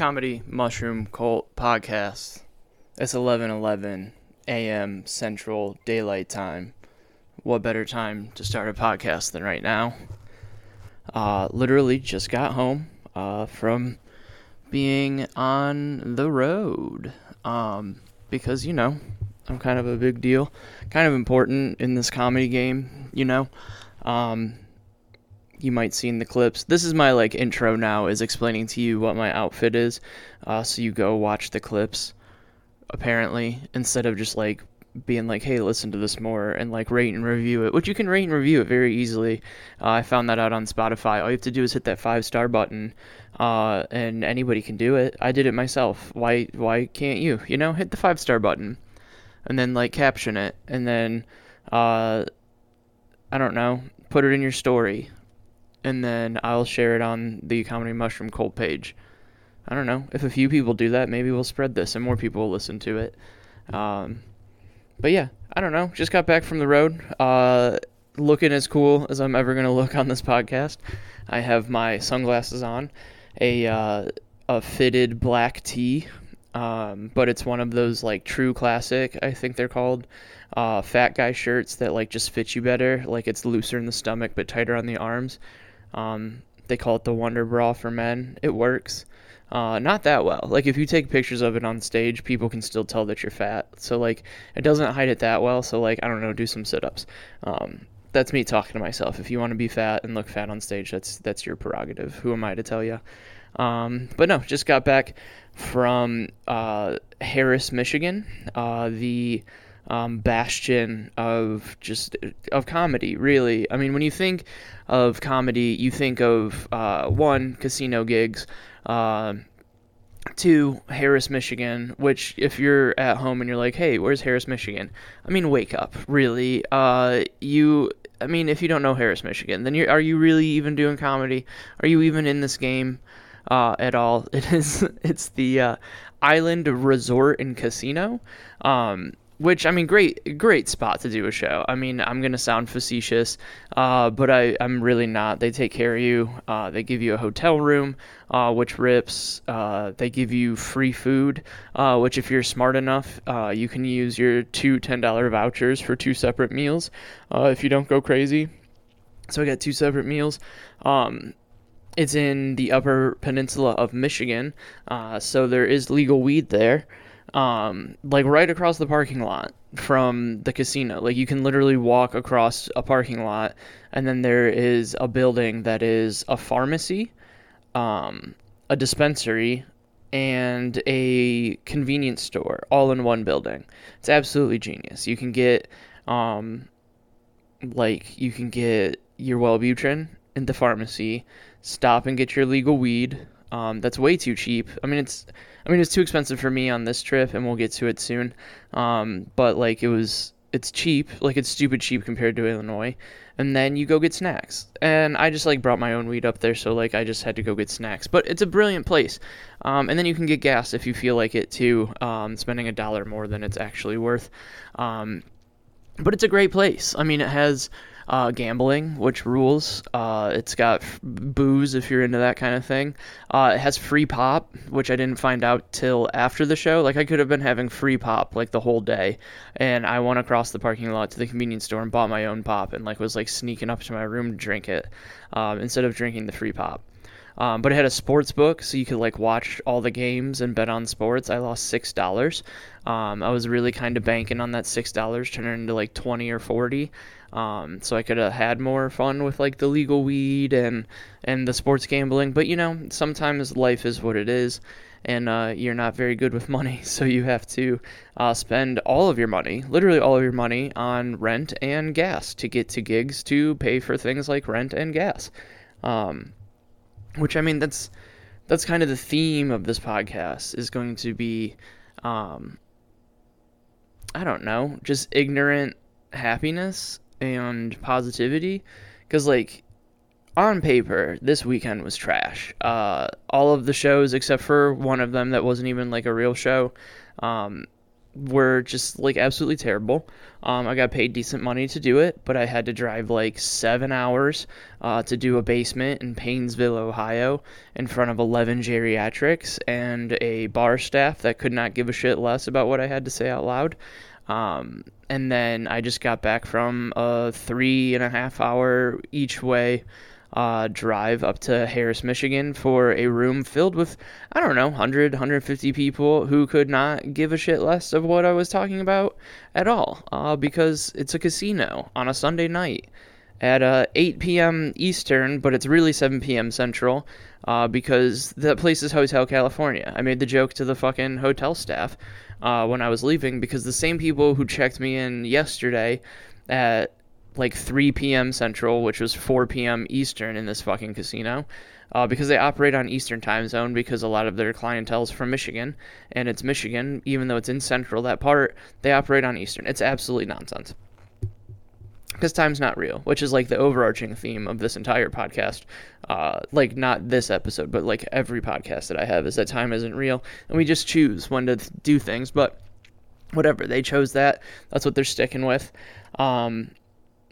Comedy Mushroom Cult podcast. It's 11:11 a.m. Central Daylight Time. What better time to start a podcast than right now? Uh, literally just got home uh, from being on the road. Um, because you know, I'm kind of a big deal, kind of important in this comedy game. You know, um, you might see in the clips. This is my like intro now, is explaining to you what my outfit is, uh, so you go watch the clips. Apparently, instead of just like being like, "Hey, listen to this more," and like rate and review it, which you can rate and review it very easily. Uh, I found that out on Spotify. All you have to do is hit that five star button, uh, and anybody can do it. I did it myself. Why why can't you? You know, hit the five star button, and then like caption it, and then uh, I don't know, put it in your story and then I'll share it on the Comedy Mushroom Cult page. I don't know. If a few people do that, maybe we'll spread this and more people will listen to it. Um, but yeah, I don't know. Just got back from the road. Uh, looking as cool as I'm ever going to look on this podcast. I have my sunglasses on, a, uh, a fitted black tee, um, but it's one of those like true classic, I think they're called, uh, fat guy shirts that like just fit you better. Like it's looser in the stomach but tighter on the arms. Um, they call it the Wonder Bra for men. It works. Uh, not that well. Like if you take pictures of it on stage, people can still tell that you're fat. So like it doesn't hide it that well. So like I don't know, do some sit-ups. Um, that's me talking to myself. If you want to be fat and look fat on stage, that's that's your prerogative. Who am I to tell you? Um, but no, just got back from uh, Harris, Michigan. Uh, the um, bastion of just of comedy. Really, I mean, when you think of comedy, you think of uh, one casino gigs. Uh, two, Harris, Michigan, which if you're at home and you're like, hey, where's Harris, Michigan? I mean, wake up, really. Uh, you, I mean, if you don't know Harris, Michigan, then you're, are you really even doing comedy? Are you even in this game uh, at all? It is, it's the uh, Island Resort and Casino. Um, which I mean, great, great spot to do a show. I mean, I'm gonna sound facetious, uh, but I, I'm really not. They take care of you. Uh, they give you a hotel room, uh, which rips. Uh, they give you free food, uh, which if you're smart enough, uh, you can use your two ten dollar vouchers for two separate meals. if you don't go crazy, so I got two separate meals. Um, it's in the Upper Peninsula of Michigan, so there is legal weed there um, like right across the parking lot from the casino. Like you can literally walk across a parking lot, and then there is a building that is a pharmacy, um, a dispensary, and a convenience store all in one building. It's absolutely genius. You can get, um, like you can get your Wellbutrin in the pharmacy, stop and get your legal weed. Um, that's way too cheap. I mean, it's I mean, it's too expensive for me on this trip, and we'll get to it soon. Um, but like, it was, it's cheap. Like, it's stupid cheap compared to Illinois. And then you go get snacks. And I just like brought my own weed up there, so like I just had to go get snacks. But it's a brilliant place. Um, and then you can get gas if you feel like it too, um, spending a dollar more than it's actually worth. Um, but it's a great place. I mean, it has uh, gambling, which rules. Uh, it's got booze if you're into that kind of thing. Uh, it has free pop, which I didn't find out till after the show. Like I could have been having free pop like the whole day, and I went across the parking lot to the convenience store and bought my own pop, and like was like sneaking up to my room to drink it um, instead of drinking the free pop. Um, but it had a sports book, so you could like watch all the games and bet on sports. I lost six dollars. Um, I was really kind of banking on that six dollars turning into like twenty or forty. Um, so I could have had more fun with like the legal weed and and the sports gambling. But you know, sometimes life is what it is, and uh, you're not very good with money, so you have to uh, spend all of your money, literally all of your money, on rent and gas to get to gigs to pay for things like rent and gas. Um, which I mean, that's that's kind of the theme of this podcast is going to be. Um, I don't know, just ignorant happiness and positivity because like on paper this weekend was trash uh, all of the shows except for one of them that wasn't even like a real show um, were just like absolutely terrible. Um, I got paid decent money to do it, but I had to drive like seven hours uh, to do a basement in Painesville, Ohio, in front of 11 geriatrics and a bar staff that could not give a shit less about what I had to say out loud. Um, and then I just got back from a three and a half hour each way uh, drive up to Harris, Michigan for a room filled with, I don't know, 100, 150 people who could not give a shit less of what I was talking about at all uh, because it's a casino on a Sunday night at uh, 8 p.m. Eastern, but it's really 7 p.m. Central uh, because that place is Hotel California. I made the joke to the fucking hotel staff uh, when I was leaving because the same people who checked me in yesterday at like 3 p.m. Central, which was 4 p.m. Eastern in this fucking casino. Uh, because they operate on Eastern time zone because a lot of their clientele is from Michigan, and it's Michigan, even though it's in Central, that part, they operate on Eastern. It's absolutely nonsense. Because time's not real, which is like the overarching theme of this entire podcast. Uh, like, not this episode, but like every podcast that I have is that time isn't real, and we just choose when to th- do things, but whatever. They chose that. That's what they're sticking with. Um,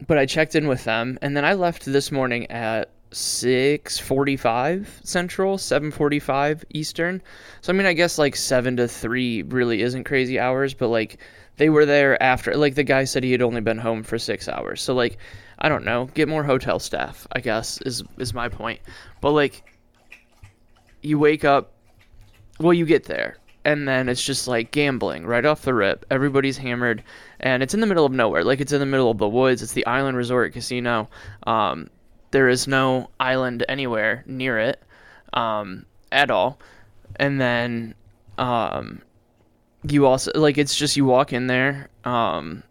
but I checked in with them, and then I left this morning at 6:45 Central, 7:45 Eastern. So I mean, I guess like 7 to 3 really isn't crazy hours, but like they were there after like the guy said he had only been home for 6 hours. So like I don't know, get more hotel staff, I guess is is my point. But like you wake up well you get there and then it's just like gambling right off the rip. Everybody's hammered, and it's in the middle of nowhere. Like it's in the middle of the woods. It's the Island Resort Casino. Um, there is no island anywhere near it um, at all. And then um, you also like it's just you walk in there, um,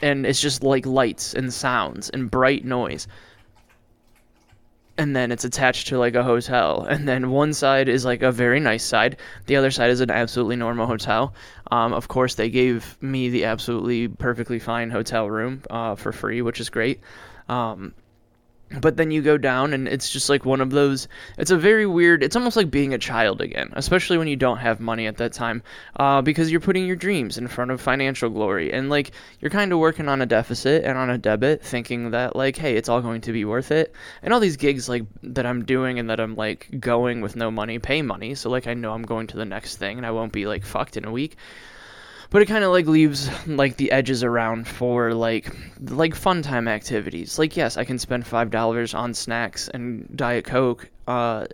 and it's just like lights and sounds and bright noise. And then it's attached to like a hotel. And then one side is like a very nice side. The other side is an absolutely normal hotel. Um, of course they gave me the absolutely perfectly fine hotel room uh, for free which is great. Um, but then you go down and it's just like one of those it's a very weird it's almost like being a child again especially when you don't have money at that time uh, because you're putting your dreams in front of financial glory. And like you're kind of working on a deficit and on a debit thinking that like hey it's all going to be worth it. And all these gigs like that i'm doing and that i'm like going with no money pay money. So like i know i'm going to the next thing and i won't be like fucked in a week but it kind of like leaves like the edges around for like like fun time activities. Like yes, I can spend five dollars on snacks and diet coke, uh,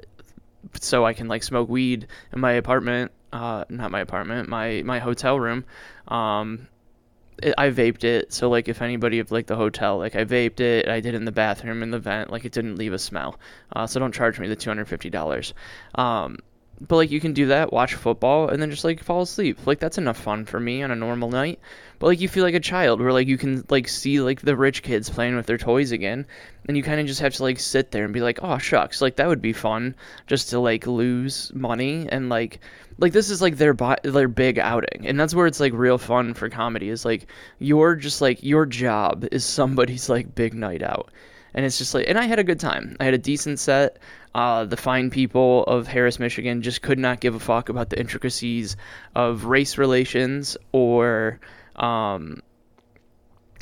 so I can like smoke weed in my apartment. Uh, not my apartment, my my hotel room. Um, I vaped it, so like if anybody of like the hotel, like I vaped it, I did it in the bathroom in the vent, like it didn't leave a smell. Uh, so don't charge me the two hundred fifty dollars. Um, but like you can do that, watch football, and then just like fall asleep. Like that's enough fun for me on a normal night. But like you feel like a child, where like you can like see like the rich kids playing with their toys again, and you kind of just have to like sit there and be like, oh shucks, like that would be fun just to like lose money and like like this is like their their big outing, and that's where it's like real fun for comedy. Is like you're just like your job is somebody's like big night out and it's just like and i had a good time. I had a decent set. Uh, the fine people of harris michigan just could not give a fuck about the intricacies of race relations or um,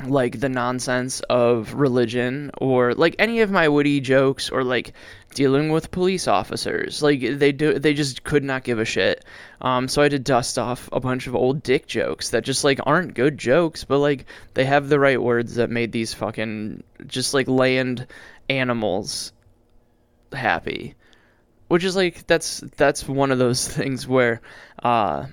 like the nonsense of religion or like any of my witty jokes or like dealing with police officers. Like they do they just could not give a shit. Um, so i had to dust off a bunch of old dick jokes that just like aren't good jokes but like they have the right words that made these fucking just like land animals happy. Which is like that's that's one of those things where uh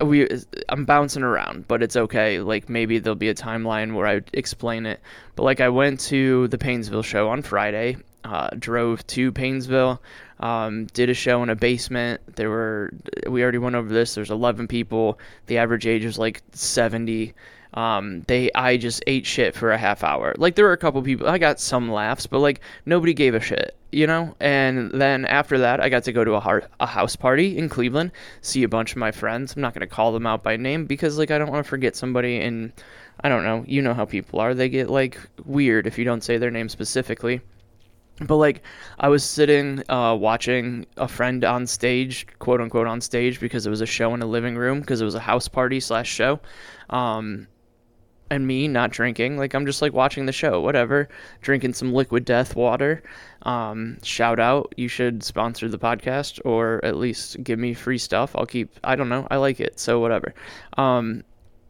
we I'm bouncing around, but it's okay. Like maybe there'll be a timeline where I explain it. But like I went to the Painesville show on Friday, uh, drove to Painesville, um, did a show in a basement. There were we already went over this. There's 11 people. The average age is like 70. Um, they I just ate shit for a half hour. Like there were a couple people I got some laughs, but like nobody gave a shit, you know. And then after that, I got to go to a, a house party in Cleveland, see a bunch of my friends. I'm not gonna call them out by name because like I don't want to forget somebody. And I don't know, you know how people are. They get like weird if you don't say their name specifically. but like I was sitting uh, watching a friend on stage, quote unquote on stage, because it was a show in a living room because it was a house party slash show. Um, and me not drinking, like I'm just like watching the show, whatever, drinking some liquid death water. Um, shout out, you should sponsor the podcast or at least give me free stuff. I'll keep, I don't know, I like it, so whatever. Um,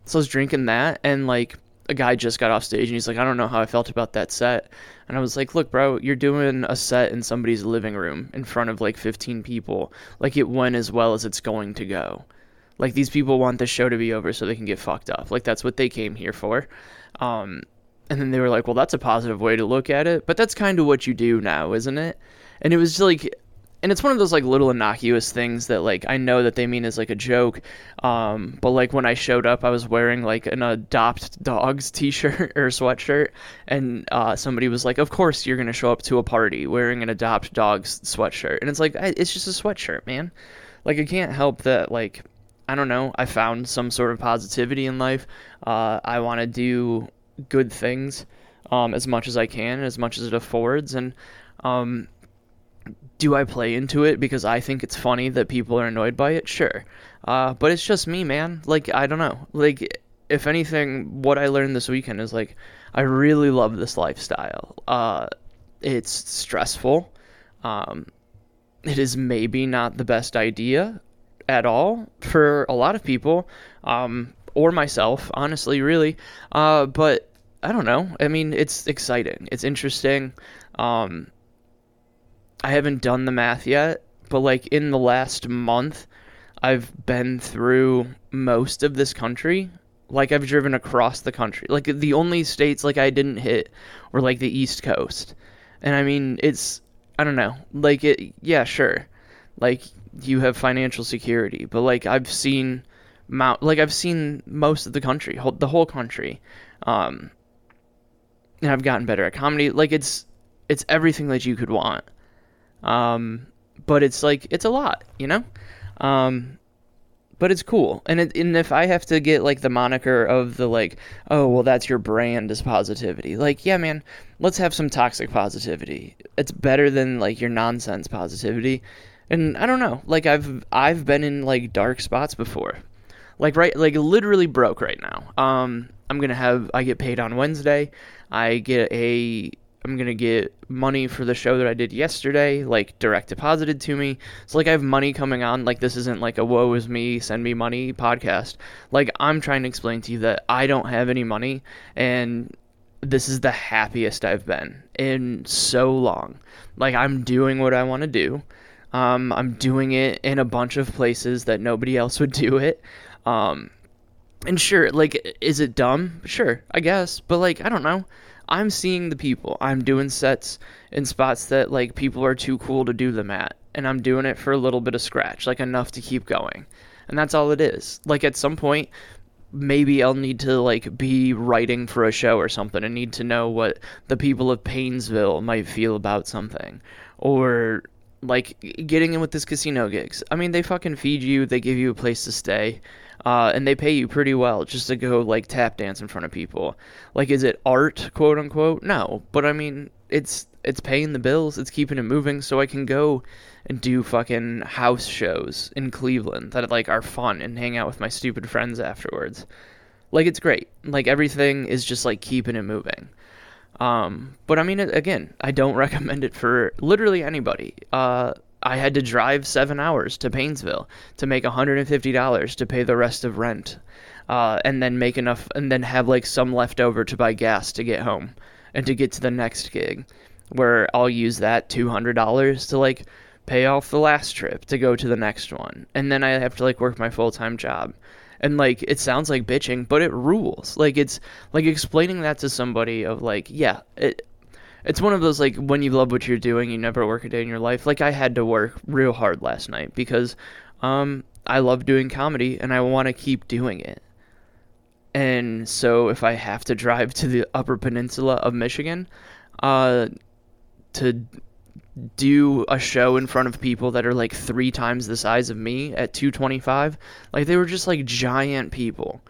so I was drinking that and like a guy just got off stage and he's like, I don't know how I felt about that set. And I was like, look, bro, you're doing a set in somebody's living room in front of like 15 people. Like it went as well as it's going to go. Like these people want the show to be over so they can get fucked up. Like that's what they came here for. Um, and then they were like, well, that's a positive way to look at it. But that's kind of what you do now, isn't it? And it was like, and it's one of those like little innocuous things that like I know that they mean as like a joke. Um, but like when I showed up, I was wearing like an adopt dogs t-shirt or sweatshirt, and uh, somebody was like, "Of course you're gonna show up to a party wearing an adopt dogs sweatshirt," and it's like it's just a sweatshirt, man. Like I can't help that like I don't know. I found some sort of positivity in life. Uh, I want to do good things um, as much as I can, as much as it affords. And um, do I play into it because I think it's funny that people are annoyed by it? Sure. Uh, but it's just me, man. Like, I don't know. Like, if anything, what I learned this weekend is like, I really love this lifestyle. Uh, it's stressful. Um, it is maybe not the best idea at all for a lot of people, um, or myself, honestly, really. Uh, but I don't know. I mean, it's exciting. It's interesting. Um, I haven't done the math yet, but like in the last month, I've been through most of this country. Like I've driven across the country. Like the only states like I didn't hit were like the East Coast. And I mean, it's I don't know. Like it yeah, sure. Like you have financial security, but like I've seen mount like I've seen most of the country, the whole country. Um and I've gotten better at comedy. Like it's it's everything that you could want. Um but it's like it's a lot, you know? Um but it's cool. And it, and if I have to get like the moniker of the like, oh well, that's your brand is positivity. Like, yeah, man, let's have some toxic positivity. It's better than like your nonsense positivity and I don't know, like I've I've been in like dark spots before, like right, like literally broke right now. Um, I'm gonna have I get paid on Wednesday. I get a I'm gonna get money for the show that I did yesterday, like direct deposited to me. So like I have money coming on. Like this isn't like a woe is me, send me money podcast. Like I'm trying to explain to you that I don't have any money and this is the happiest I've been in so long. Like I'm doing what I want to do. Um, I'm doing it in a bunch of places that nobody else would do it. Um, and sure, like, is it dumb? Sure, I guess. But, like, I don't know. I'm seeing the people. I'm doing sets in spots that, like, people are too cool to do them at. And I'm doing it for a little bit of scratch, like, enough to keep going. And that's all it is. Like, at some point, maybe I'll need to like be writing for a show or something and need to know what the people of Painesville might feel about something or like getting in with this casino gigs. I mean, they fucking feed you, they give you a place to stay, uh, and they pay you pretty well just to go like tap dance in front of people. Like, is it art, quote unquote? No, but I mean, it's it's paying the bills, it's keeping it moving, so I can go and do fucking house shows in Cleveland that like are fun and hang out with my stupid friends afterwards. Like, it's great. Like everything is just like keeping it moving. Um, but I mean, again, I don't recommend it for literally anybody. Uh, I had to drive seven hours to Painesville to make $150 to pay the rest of rent, uh, and then make enough, and then have like some left over to buy gas to get home and to get to the next gig, where I'll use that $200 to like pay off the last trip to go to the next one, and then I have to like work my full time job and like it sounds like bitching but it rules. Like it's like explaining that to somebody of like yeah it it's one of those like when you love what you're doing you never work a day in your life. Like i had to work real hard last night because um i love doing comedy and i want to keep doing it. And so if i have to drive to the upper peninsula of michigan uh to do a show in front of people that are like three times the size of me at 225 like they were just like giant people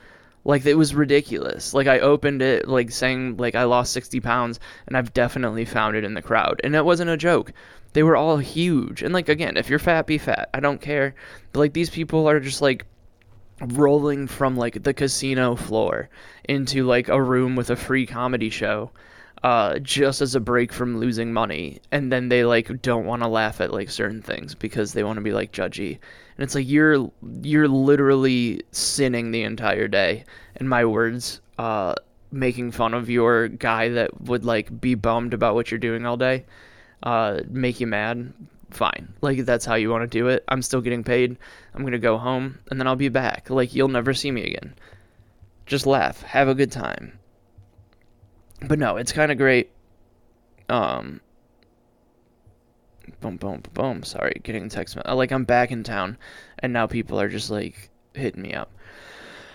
Like it was ridiculous. Like I opened it like saying like I lost 60 pounds and I've definitely found it in the crowd. And it wasn't a joke. They were all huge. And like again, if you're fat, be fat. I don't care. But like these people are just like rolling from like the casino floor into like a room with a free comedy show uh, just as a break from losing money. And then they like don't want to laugh at like certain things because they want to be like judgy. And it's like you're you're literally sinning the entire day. In my words uh, making fun of your guy that would like be bummed about what you're doing all day uh, make you mad fine. Like that's how you want to do it. I'm still getting paid. I'm gonna go home and then i'll be back. Like you'll never see me again. Just laugh. Have a good time but no, it's kind of great. Um, boom, boom, boom. Sorry, getting text. Like I'm back in town, and now people are just like hitting me up.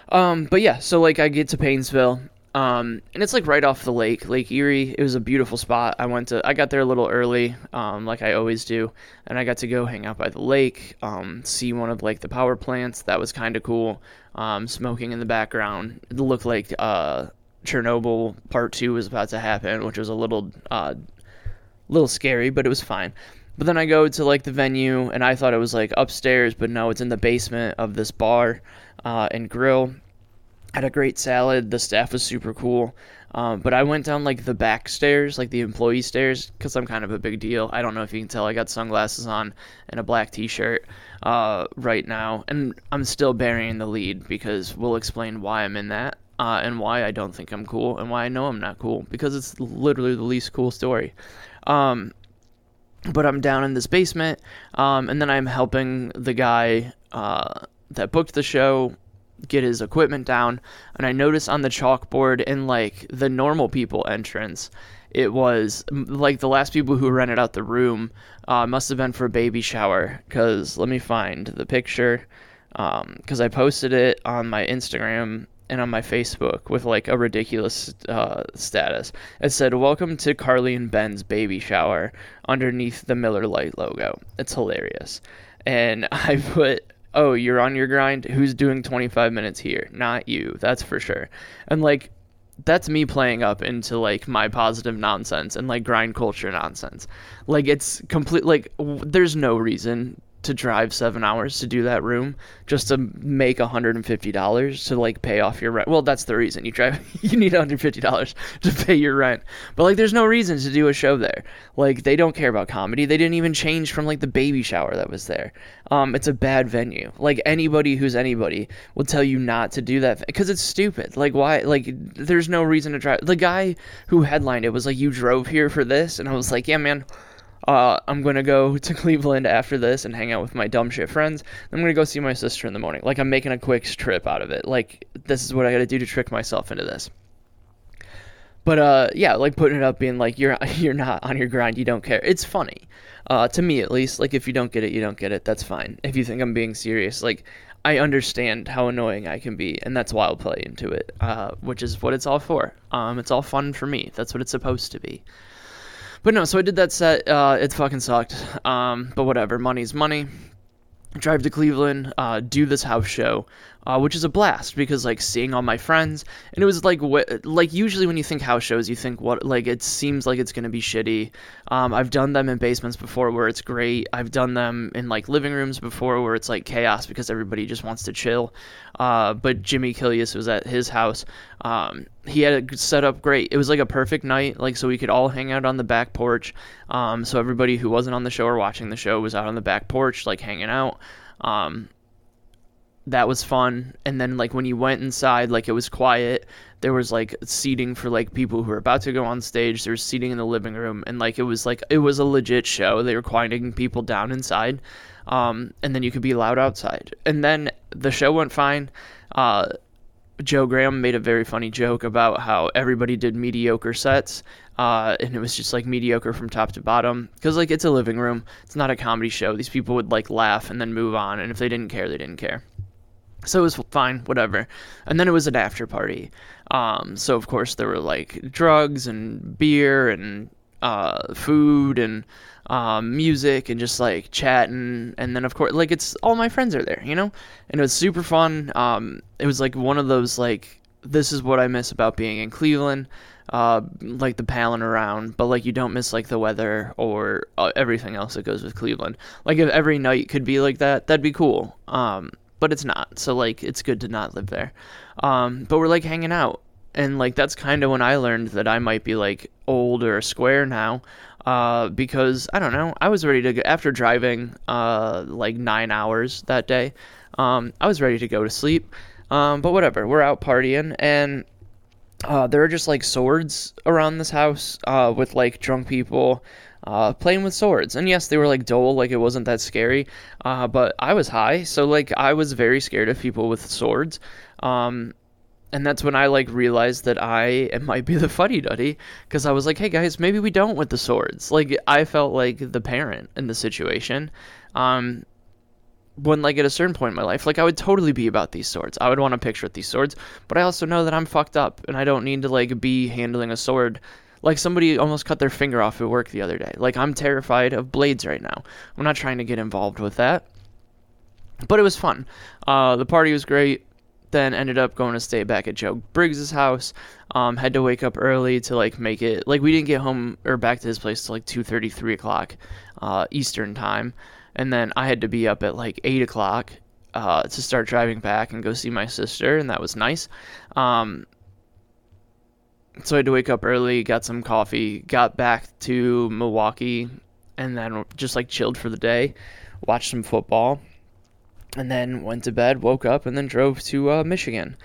Um, but yeah, so like I get to Painesville, um, and it's like right off the lake, Lake Erie. It was a beautiful spot. I went to, I got there a little early, um, like I always do, and I got to go hang out by the lake, um, see one of like the power plants. That was kind of cool. Um, smoking in the background. It looked like uh Chernobyl Part Two was about to happen, which was a little uh, little scary, but it was fine. But then I go to like the venue, and I thought it was like upstairs, but no, it's in the basement of this bar uh, and grill. Had a great salad. The staff was super cool. Um, but I went down like the back stairs, like the employee stairs, because I'm kind of a big deal. I don't know if you can tell. I got sunglasses on and a black T-shirt uh, right now, and I'm still burying the lead because we'll explain why I'm in that uh, and why I don't think I'm cool and why I know I'm not cool because it's literally the least cool story. Um, but I'm down in this basement, um, and then I'm helping the guy uh, that booked the show get his equipment down. And I notice on the chalkboard in like the normal people entrance, it was like the last people who rented out the room uh, must have been for a baby shower. Because let me find the picture because um, I posted it on my Instagram and on my Facebook with like a ridiculous uh, status. It said, "Welcome to Carly and Ben's baby shower" underneath the Miller Lite logo. It's hilarious, and I put. Oh, you're on your grind? Who's doing 25 minutes here? Not you, that's for sure. And like, that's me playing up into like my positive nonsense and like grind culture nonsense. Like it's complete like w- there's no reason to drive seven hours to do that room just to make $150 to like pay off your rent. Well, that's the reason you drive. You need $150 to pay your rent. But like, there's no reason to do a show there. Like, they don't care about comedy. They didn't even change from like the baby shower that was there. Um, it's a bad venue. Like anybody who's anybody will tell you not to do that because it's stupid. Like why? Like there's no reason to drive. The guy who headlined it was like, "You drove here for this," and I was like, "Yeah, man." Uh, I'm gonna go to Cleveland after this and hang out with my dumb shit friends. I'm gonna go see my sister in the morning. Like I'm making a quick trip out of it. Like this is what I gotta do to trick myself into this. But uh, yeah, like putting it up, being like you're you're not on your grind, you don't care. It's funny, uh, to me at least. Like if you don't get it, you don't get it. That's fine. If you think I'm being serious, like I understand how annoying I can be, and that's why I'll play into it, uh, which is what it's all for. Um, it's all fun for me. That's what it's supposed to be. But no, so I did that set. Uh, it fucking sucked. Um, but whatever. Money's money. Drive to Cleveland, uh, do this house show uh, which is a blast because like seeing all my friends and it was like wh- like usually when you think house shows you think what like it seems like it's gonna be shitty. Um, i've done them in basements before where it's great. I've done them in like living rooms before where it's like chaos because everybody just wants to chill. Uh, but jimmy Killius was at his house. Um, he had it set up great it was like a perfect night like so we could all hang out on the back porch. Um, so everybody who wasn't on the show or watching the show was out on the back porch like hanging out. Um, that was fun. And then like when you went inside like it was quiet. There was like seating for like people who were about to go on stage. There was seating in the living room. And like it was like it was a legit show. They were quieting people down inside um, and then you could be loud outside. And then the show went fine. Uh, joe graham made a very funny joke about how everybody did mediocre sets. Uh, and it was just like mediocre from top to bottom. Because like it's a living room. It's not a comedy show. These people would like laugh and then move on. And if they didn't care they didn't care so it was fine, whatever. And then it was an after party. Um, so of course there were like drugs and beer and uh, food and um, music and just like chatting. And then of course, like it's all my friends are there, you know. And it was super fun. Um, it was like one of those like this is what I miss about being in Cleveland, uh, like the palling around, but like you don't miss like the weather or uh, everything else that goes with Cleveland. Like if every night could be like that, that'd be cool. Um, but it's not. So like it's good to not live there. Um, but we're like hanging out, and like that's kind of when I learned that I might be like old or square now. Uh, because I don't know, I was ready to go after driving uh like nine hours that day. Um, I was ready to go to sleep. Um, but whatever, we're out partying, and uh, there are just like swords around this house uh, with like drunk people uh, playing with swords. And yes, they were like dull, like it wasn't that scary. Uh, but I was high, so like I was very scared of people with swords. Um, and that's when I like realized that I might be the fuddy duddy because I was like, hey guys, maybe we don't with the swords. Like I felt like the parent in the situation. Um, when like at a certain point in my life, like I would totally be about these swords. I would want a picture with these swords, but I also know that I'm fucked up and I don't need to like be handling a sword. Like somebody almost cut their finger off at work the other day. Like I'm terrified of blades right now. I'm not trying to get involved with that. But it was fun. Uh, the party was great. Then ended up going to stay back at Joe Briggs's house. Um, had to wake up early to like make it. Like we didn't get home or back to his place till like two thirty, three o'clock uh, Eastern time and then I had to be up at like eight o'clock uh, to start driving back and go see my sister, and that was nice. Um, so I had to wake up early, got some coffee, got back to Milwaukee, and then just like chilled for the day, watched some football, and then went to bed, woke up, and then drove to uh, Michigan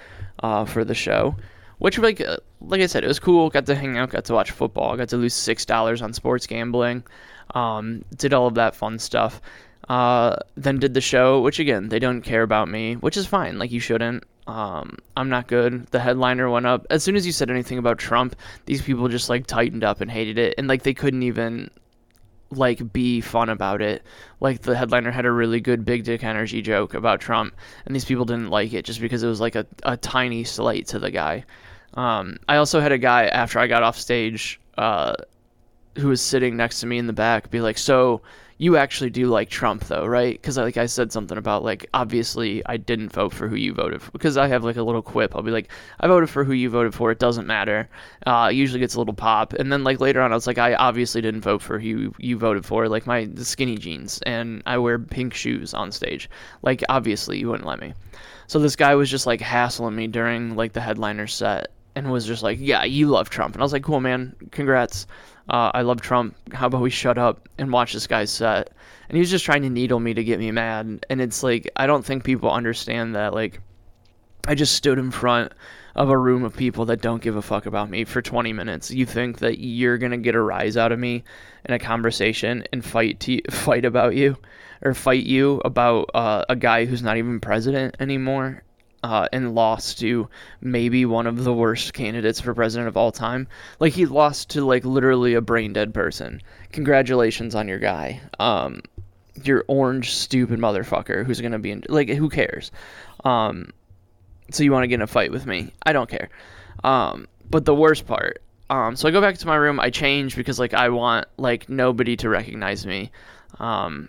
uh, for the show. Which, like, uh, like I said, it was cool. Got to hang out, got to watch football, got to lose six dollars on sports gambling. Um, did all of that fun stuff. Uh, then did the show, which again they don't care about me, which is fine. Like you shouldn't. Um, I'm not good. The headliner went up as soon as you said anything about Trump. These people just like tightened up and hated it, and like they couldn't even like be fun about it. Like the headliner had a really good big dick energy joke about Trump, and these people didn't like it just because it was like a, a tiny slight to the guy. Um, I also had a guy after I got off stage uh, who was sitting next to me in the back be like, "So you actually do like Trump though, right?" Because like I said something about like obviously I didn't vote for who you voted for because I have like a little quip. I'll be like, "I voted for who you voted for. It doesn't matter." Uh, usually gets a little pop, and then like later on, I was like, "I obviously didn't vote for who you voted for. Like my skinny jeans and I wear pink shoes on stage. Like obviously you wouldn't let me." So this guy was just like hassling me during like the headliner set and was just like, "Yeah, you love Trump," and I was like, "Cool, man, congrats." Uh, I love Trump. How about we shut up and watch this guy's set? And he was just trying to needle me to get me mad. And it's like, I don't think people understand that. Like, I just stood in front of a room of people that don't give a fuck about me for 20 minutes. You think that you're going to get a rise out of me in a conversation and fight to, fight about you or fight you about uh, a guy who's not even president anymore uh, and lost to maybe one of the worst candidates for president of all time. Like he lost to like literally a brain dead person. Congratulations on your guy. Um, your orange stupid motherfucker who's gonna be in like who cares? Um, so you want to get in a fight with me? I don't care. Um, but the worst part. Um, so I go back to my room. I change because like I want like nobody to recognize me. Um,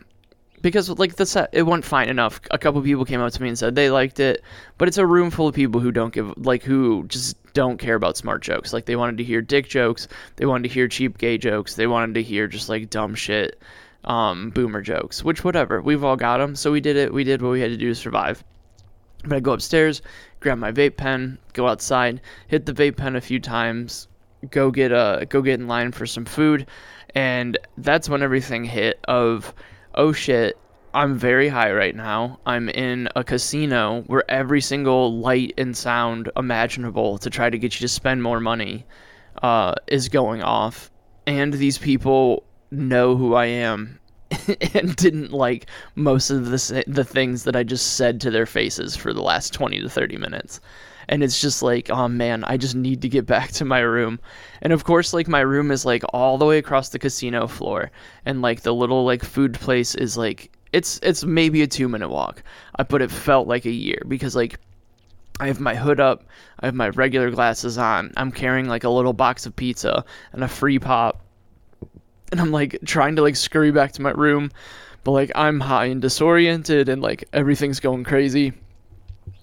because like the set it went fine enough. A couple people came up to me and said they liked it, but it's a room full of people who don't give like who just don't care about smart jokes. Like they wanted to hear dick jokes, they wanted to hear cheap gay jokes, they wanted to hear just like dumb shit, um, boomer jokes. Which whatever, we've all got them. So we did it. We did what we had to do to survive. But I go upstairs, grab my vape pen, go outside, hit the vape pen a few times, go get a go get in line for some food, and that's when everything hit of oh shit, I'm very high right now. I'm in a casino where every single light and sound imaginable to try to get you to spend more money uh, is going off. And these people know who I am and didn't like most of the, the things that I just said to their faces for the last 20 to 30 minutes and it's just like oh man i just need to get back to my room. And of course like my room is like all the way across the casino floor. And like the little like food place is like it's it's maybe a two minute walk I but it felt like a year because like I have my hood up, I have my regular glasses on, I'm carrying like a little box of pizza and a free pop. And I'm like trying to like scurry back to my room, but like I'm high and disoriented and like everything's going crazy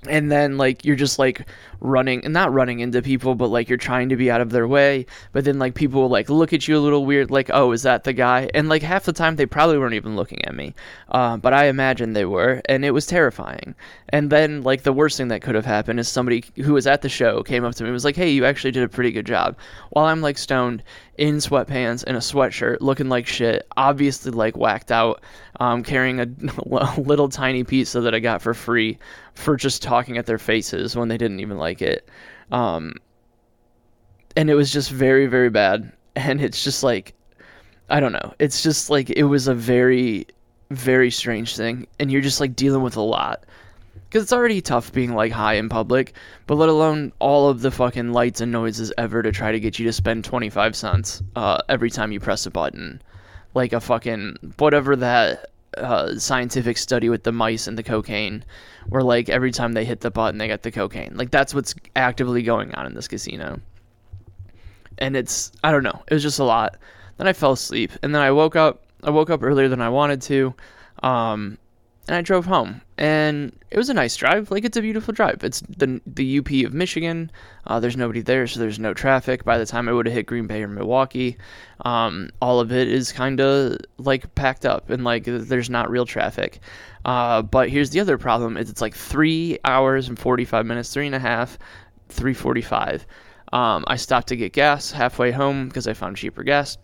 and then like you're just like running and not running into people but like you're trying to be out of their way. But then like people will like look at you a little weird like oh is that the guy? And like half the time they probably weren't even looking at me. Uh, but i imagine they were and it was terrifying. And then like the worst thing that could have happened is somebody who was at the show came up to me and was like hey you actually did a pretty good job. While i'm like stoned in sweatpants and a sweatshirt looking like shit obviously like whacked out um, carrying a little tiny pizza that i got for free for just talking at their faces when they didn't even like it. Um, and it was just very, very bad. And it's just like, I don't know. It's just like, it was a very, very strange thing. And you're just like dealing with a lot. Because it's already tough being like high in public, but let alone all of the fucking lights and noises ever to try to get you to spend 25 cents uh, every time you press a button. Like a fucking, whatever that uh, scientific study with the mice and the cocaine, where like every time they hit the button, they get the cocaine. Like that's what's actively going on in this casino. And it's I don't know, it was just a lot. Then I fell asleep, and then I woke up. I woke up earlier than I wanted to. Um, and I drove home, and it was a nice drive. Like it's a beautiful drive. It's the the UP of Michigan. Uh, there's nobody there, so there's no traffic. By the time I would have hit Green Bay or Milwaukee, um, all of it is kind of like packed up, and like there's not real traffic. Uh, but here's the other problem: is it's like three hours and 45 minutes, three and a half, 3:45. Um, I stopped to get gas halfway home because I found cheaper gas.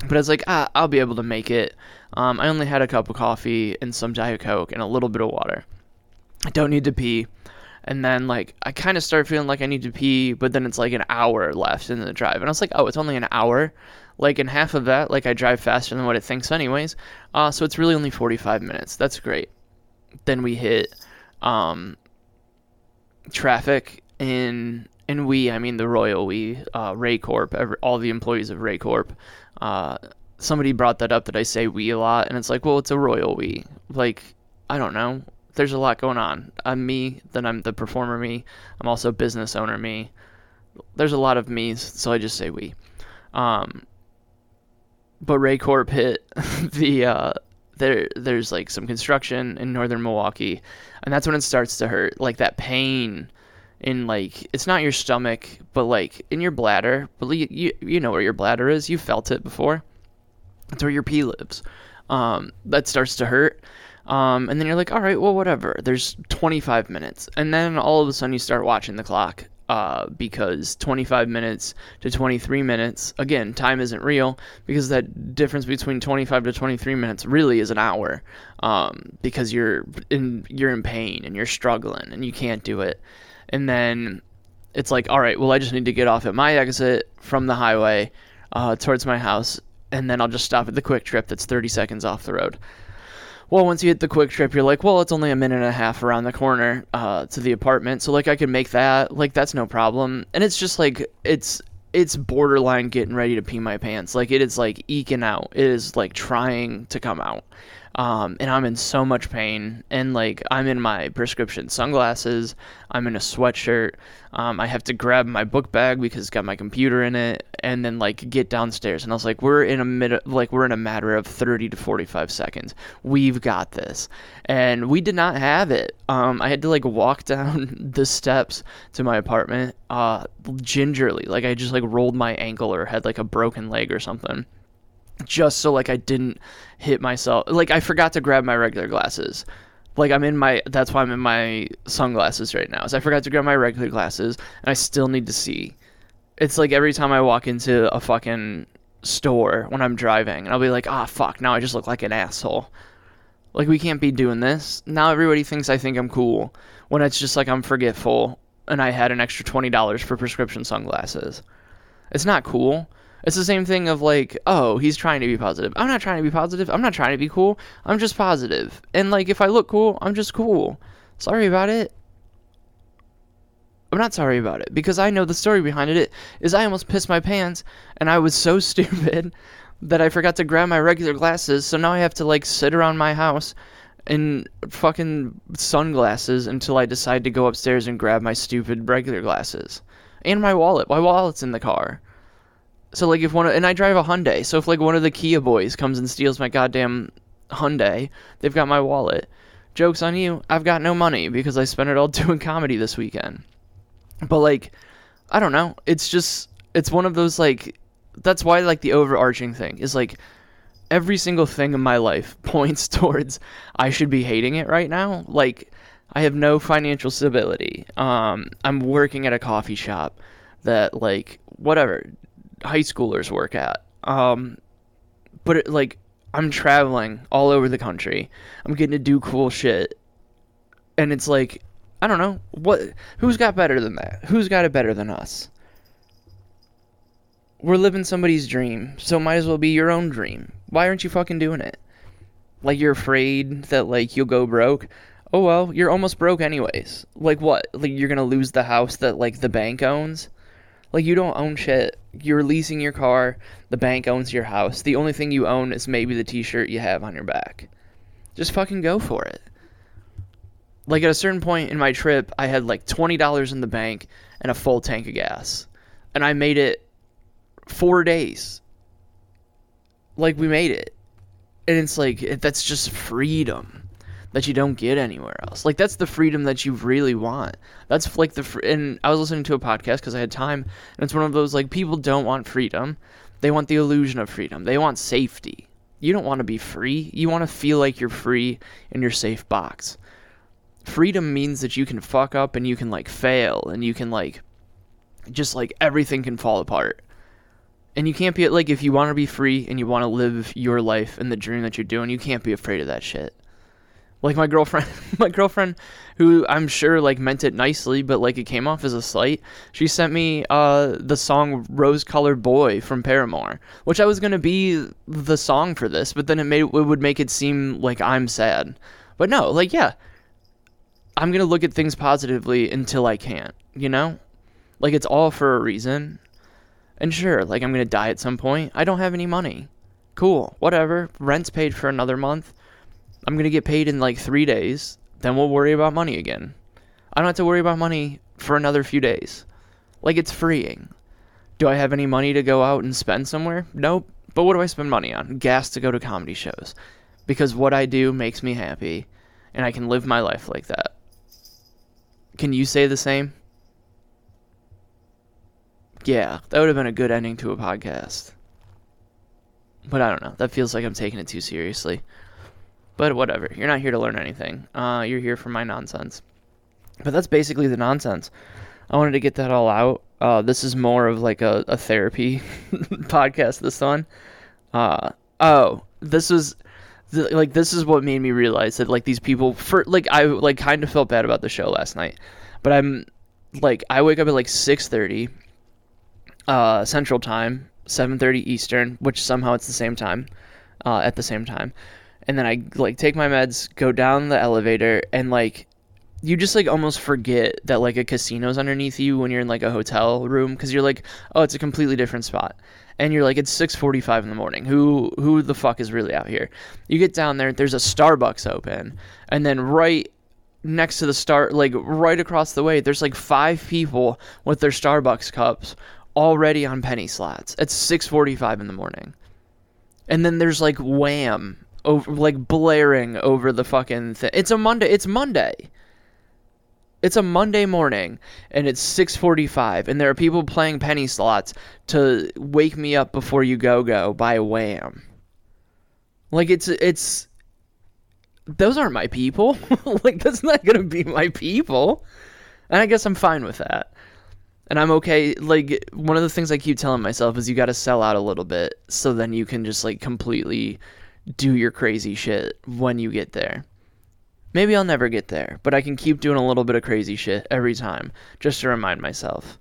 But I was like, ah, I'll be able to make it. Um, I only had a cup of coffee and some Diet Coke and a little bit of water. I don't need to pee. And then, like, I kind of start feeling like I need to pee, but then it's like an hour left in the drive. And I was like, oh, it's only an hour. Like, in half of that, like, I drive faster than what it thinks, anyways. Uh, so it's really only 45 minutes. That's great. Then we hit um, traffic in, and we, I mean the Royal We, uh, Ray Corp, every, all the employees of Ray Corp. Uh, somebody brought that up that I say we a lot, and it's like, well, it's a royal we. Like, I don't know. There's a lot going on. I'm me, then I'm the performer me. I'm also business owner me. There's a lot of me's, so I just say we. Um, but Ray Corp hit the uh, there. There's like some construction in northern Milwaukee, and that's when it starts to hurt. Like that pain in like it's not your stomach, but like in your bladder. But you you know where your bladder is. You felt it before it's where your pee lives. Um, that starts to hurt. Um, and then you're like, all right, well, whatever. There's 25 minutes. And then all of a sudden you start watching the clock uh, because 25 minutes to 23 minutes, again, time isn't real because that difference between 25 to 23 minutes really is an hour um, because you're in, you're in pain and you're struggling and you can't do it. And then it's like, all right, well, I just need to get off at my exit from the highway uh, towards my house and then I'll just stop at the quick trip that's 30 seconds off the road. Well, once you hit the quick trip, you're like, well, it's only a minute and a half around the corner uh, to the apartment, so like I can make that. Like that's no problem. And it's just like it's it's borderline getting ready to pee my pants. Like it is like eking out. It is like trying to come out. Um, and I'm in so much pain. And like I'm in my prescription sunglasses. I'm in a sweatshirt. Um, I have to grab my book bag because it's got my computer in it, and then like get downstairs. And I was like, we're in a mid- like we're in a matter of 30 to 45 seconds. We've got this, and we did not have it. Um, I had to like walk down the steps to my apartment, uh, gingerly. Like I just like rolled my ankle or had like a broken leg or something just so like I didn't hit myself. Like I forgot to grab my regular glasses. Like I'm in my that's why I'm in my sunglasses right now. Is I forgot to grab my regular glasses and I still need to see. It's like every time I walk into a fucking store when I'm driving and I'll be like, "Ah, fuck, now I just look like an asshole." Like we can't be doing this. Now everybody thinks I think I'm cool when it's just like I'm forgetful and I had an extra $20 for prescription sunglasses. It's not cool. It's the same thing of like, oh, he's trying to be positive. I'm not trying to be positive. I'm not trying to be cool. I'm just positive. And like, if I look cool, I'm just cool. Sorry about it. I'm not sorry about it because I know the story behind it is I almost pissed my pants and I was so stupid that I forgot to grab my regular glasses. So now I have to like sit around my house in fucking sunglasses until I decide to go upstairs and grab my stupid regular glasses and my wallet. My wallet's in the car. So like if one of, and I drive a Hyundai, so if like one of the Kia boys comes and steals my goddamn Hyundai, they've got my wallet. Joke's on you. I've got no money because I spent it all doing comedy this weekend. But like, I don't know. It's just it's one of those like that's why like the overarching thing is like every single thing in my life points towards I should be hating it right now. Like I have no financial stability. Um, I'm working at a coffee shop that like whatever high schoolers work at. Um, but it, like I'm traveling all over the country. I'm getting to do cool shit. And it's like I don't know what who's got better than that? Who's got it better than us? We're living somebody's dream, so might as well be your own dream. Why aren't you fucking doing it? Like you're afraid that like you'll go broke. Oh well, you're almost broke anyways. Like what? Like you're going to lose the house that like the bank owns? Like you don't own shit. You're leasing your car. The bank owns your house. The only thing you own is maybe the t-shirt you have on your back. Just fucking go for it. Like at a certain point in my trip, I had like $20 in the bank and a full tank of gas. And I made it 4 days. Like we made it. And it's like that's just freedom that you don't get anywhere else. Like that's the freedom that you really want. That's like the fr- and I was listening to a podcast because I had time, and it's one of those like people don't want freedom. They want the illusion of freedom. They want safety. You don't want to be free. You want to feel like you're free in your safe box. Freedom means that you can fuck up and you can like fail and you can like just like everything can fall apart. And you can't be like if you want to be free and you want to live your life and the dream that you're doing, you can't be afraid of that shit. Like my girlfriend, my girlfriend, who I'm sure like meant it nicely, but like it came off as a slight. She sent me uh the song "Rose Colored Boy" from Paramore, which I was gonna be the song for this, but then it made it would make it seem like I'm sad. But no, like yeah, I'm gonna look at things positively until I can't. You know, like it's all for a reason. And sure, like I'm gonna die at some point. I don't have any money. Cool, whatever. Rent's paid for another month I'm going to get paid in like three days. Then we'll worry about money again. I don't have to worry about money for another few days. Like, it's freeing. Do I have any money to go out and spend somewhere? Nope. But what do I spend money on? Gas to go to comedy shows. Because what I do makes me happy, and I can live my life like that. Can you say the same? Yeah, that would have been a good ending to a podcast. But I don't know. That feels like I'm taking it too seriously. But whatever. You're not here to learn anything. Uh, you're here for my nonsense. But that's basically the nonsense. I wanted to get that all out. Uh, this is more of like a, a therapy podcast. This one. Uh, oh, this was like this is what made me realize that like these people for like I like kind of felt bad about the show last night, but I'm like I wake up at like six thirty, uh, Central Time, seven thirty Eastern, which somehow it's the same time, uh, at the same time and then I like take my meds, go down the elevator, and like you just like almost forget that like a casino's underneath you when you're in like a hotel room because you're like, oh, it's a completely different spot, and you're like, it's 6:45 in the morning. Who who the fuck is really out here? You get down there, there's a Starbucks open, and then right next to the start, like right across the way, there's like five people with their Starbucks cups already on penny slots. at 6:45 in the morning. And then there's like Wham over like blaring over the fucking thing. It's a Monday. It's Monday. It's a Monday morning and it's 6:45 and there are people playing penny slots to wake me up before you go go by wham. Like it's it's those aren't my people. like that's not going to be my people. And I guess I'm fine with that. And I'm okay. Like one of the things I keep telling myself is you got to sell out a little bit so then you can just like completely do your crazy shit when you get there. Maybe I'll never get there, but I can keep doing a little bit of crazy shit every time just to remind myself.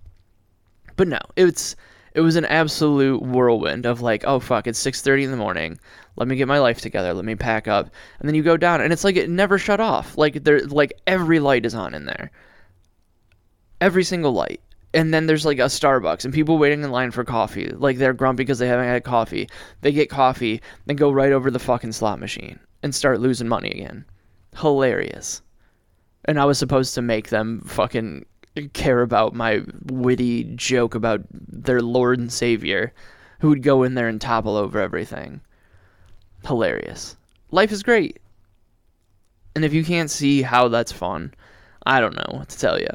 But no, it's it was an absolute whirlwind of like, oh fuck, it's 6:30 in the morning. Let me get my life together. Let me pack up. And then you go down and it's like it never shut off. Like there like every light is on in there. Every single light and then there's like a Starbucks and people waiting in line for coffee. Like they're grumpy because they haven't had coffee. They get coffee, then go right over the fucking slot machine and start losing money again. Hilarious. And I was supposed to make them fucking care about my witty joke about their Lord and Savior who would go in there and topple over everything. Hilarious. Life is great. And if you can't see how that's fun, I don't know what to tell you.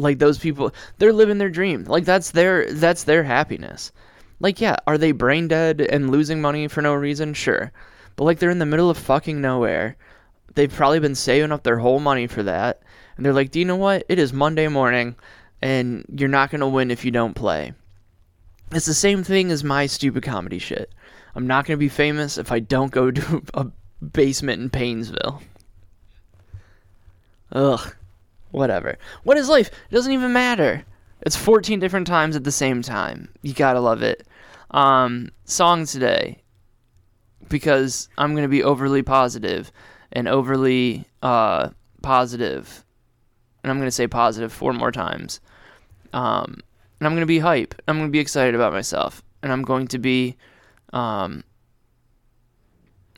Like those people, they're living their dream. Like that's their that's their happiness. Like yeah, are they brain dead and losing money for no reason? Sure. But like they're in the middle of fucking nowhere. They've probably been saving up their whole money for that. And they're like, "Do you know what? It is Monday morning and you're not going to win if you don't play." It's the same thing as my stupid comedy shit. I'm not going to be famous if I don't go to a basement in Painesville. Ugh. Whatever. What is life? It doesn't even matter. It's 14 different times at the same time. You gotta love it. Um, song today. Because I'm gonna be overly positive and overly uh, positive. And I'm gonna say positive four more times. Um, and I'm gonna be hype. I'm gonna be excited about myself. And I'm going to be um,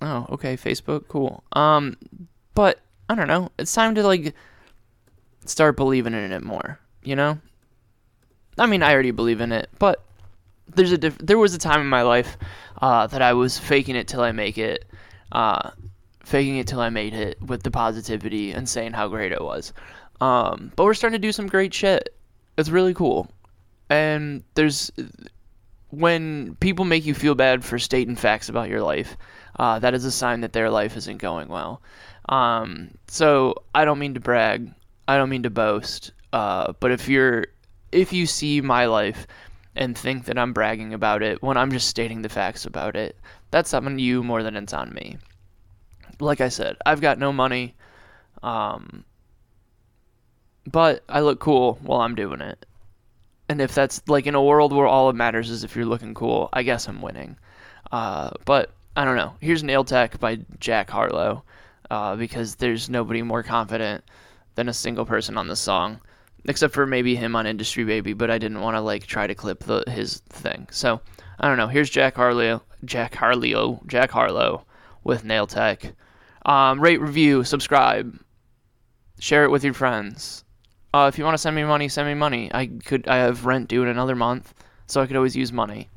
oh, okay, Facebook, cool. Um, but I don't know. It's time to like start believing in it more. You know. I mean, I already believe in it, but there's a diff- there was a time in my life uh, that I was faking it till I make it, uh, faking it till I made it with the positivity and saying how great it was. Um, but we're starting to do some great shit. It's really cool, and there's when people make you feel bad for stating facts about your life, uh, that is a sign that their life isn't going well. Um, so I don't mean to brag, I don't mean to boast, uh, but if you're if you see my life and think that I'm bragging about it when I'm just stating the facts about it, that's on you more than it's on me. Like I said, I've got no money, um, but I look cool while I'm doing it. And if that's like in a world where all it matters is if you're looking cool, I guess I'm winning. Uh, but I don't know. Here's Nail Tech by Jack Harlow uh, because there's nobody more confident than a single person on the song, except for maybe him on Industry Baby. But I didn't want to like try to clip the his thing. So I don't know. Here's Jack Harlow, Jack Harlow, Jack Harlow with Nail Tech. Um, rate, review, subscribe, share it with your friends. Uh, if you want to send me money, send me money. I could. I have rent due in another month, so I could always use money.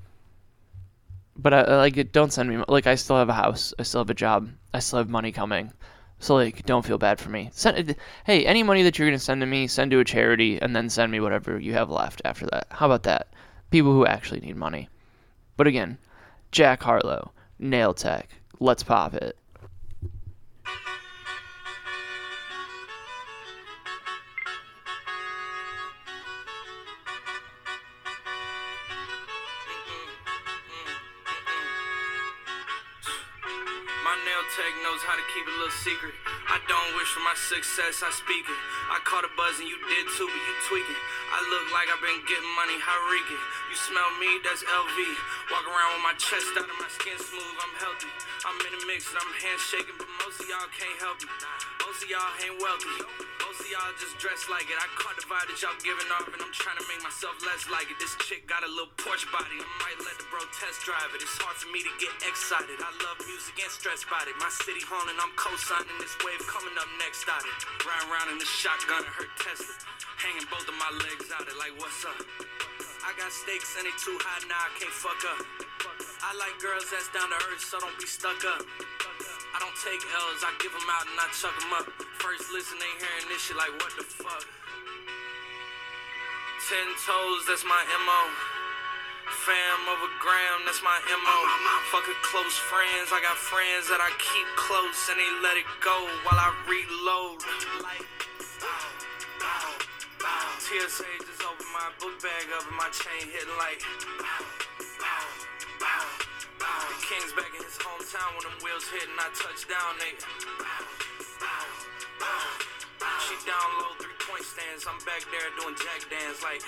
But I like don't send me like I still have a house. I still have a job. I still have money coming. So like, don't feel bad for me. Send hey, any money that you're gonna send to me, send to a charity, and then send me whatever you have left after that. How about that? People who actually need money. But again, Jack Harlow, Nail Tech. Let's pop it. Keep a little secret. I don't wish for my success, I speak it. I caught a buzz and you did too, but you tweaking. I look like I've been getting money, how reeking. You smell me, that's LV. Walk around with my chest out and my skin smooth, I'm healthy. I'm in the mix and I'm handshaking, but most of y'all can't help me. Most of y'all ain't wealthy. Most of y'all just dress like it. I caught the vibe that y'all giving off, and I'm trying to make myself less like it. This chick got a little Porsche body. I might let the bro test drive it. It's hard for me to get excited. I love music and stress about it. My city haunting, I'm co-signing this wave coming up next out it. Ride around in the shotgun and her Tesla. Hanging both of my legs out it like what's up? I got stakes and they too high now I can't fuck up. I like girls that's down to earth, so don't be stuck up. I don't take L's, I give them out and I chuck them up. First listen, they hearing this shit like what the fuck? Ten toes, that's my MO. Fam over gram, that's my MO. Fucking close friends, I got friends that I keep close and they let it go while I reload. TSA just opened my book bag up and my chain hitting like. The king's back in his hometown when them wheels hit and I touch down, nigga. She down low, three point stands. I'm back there doing jack dance like.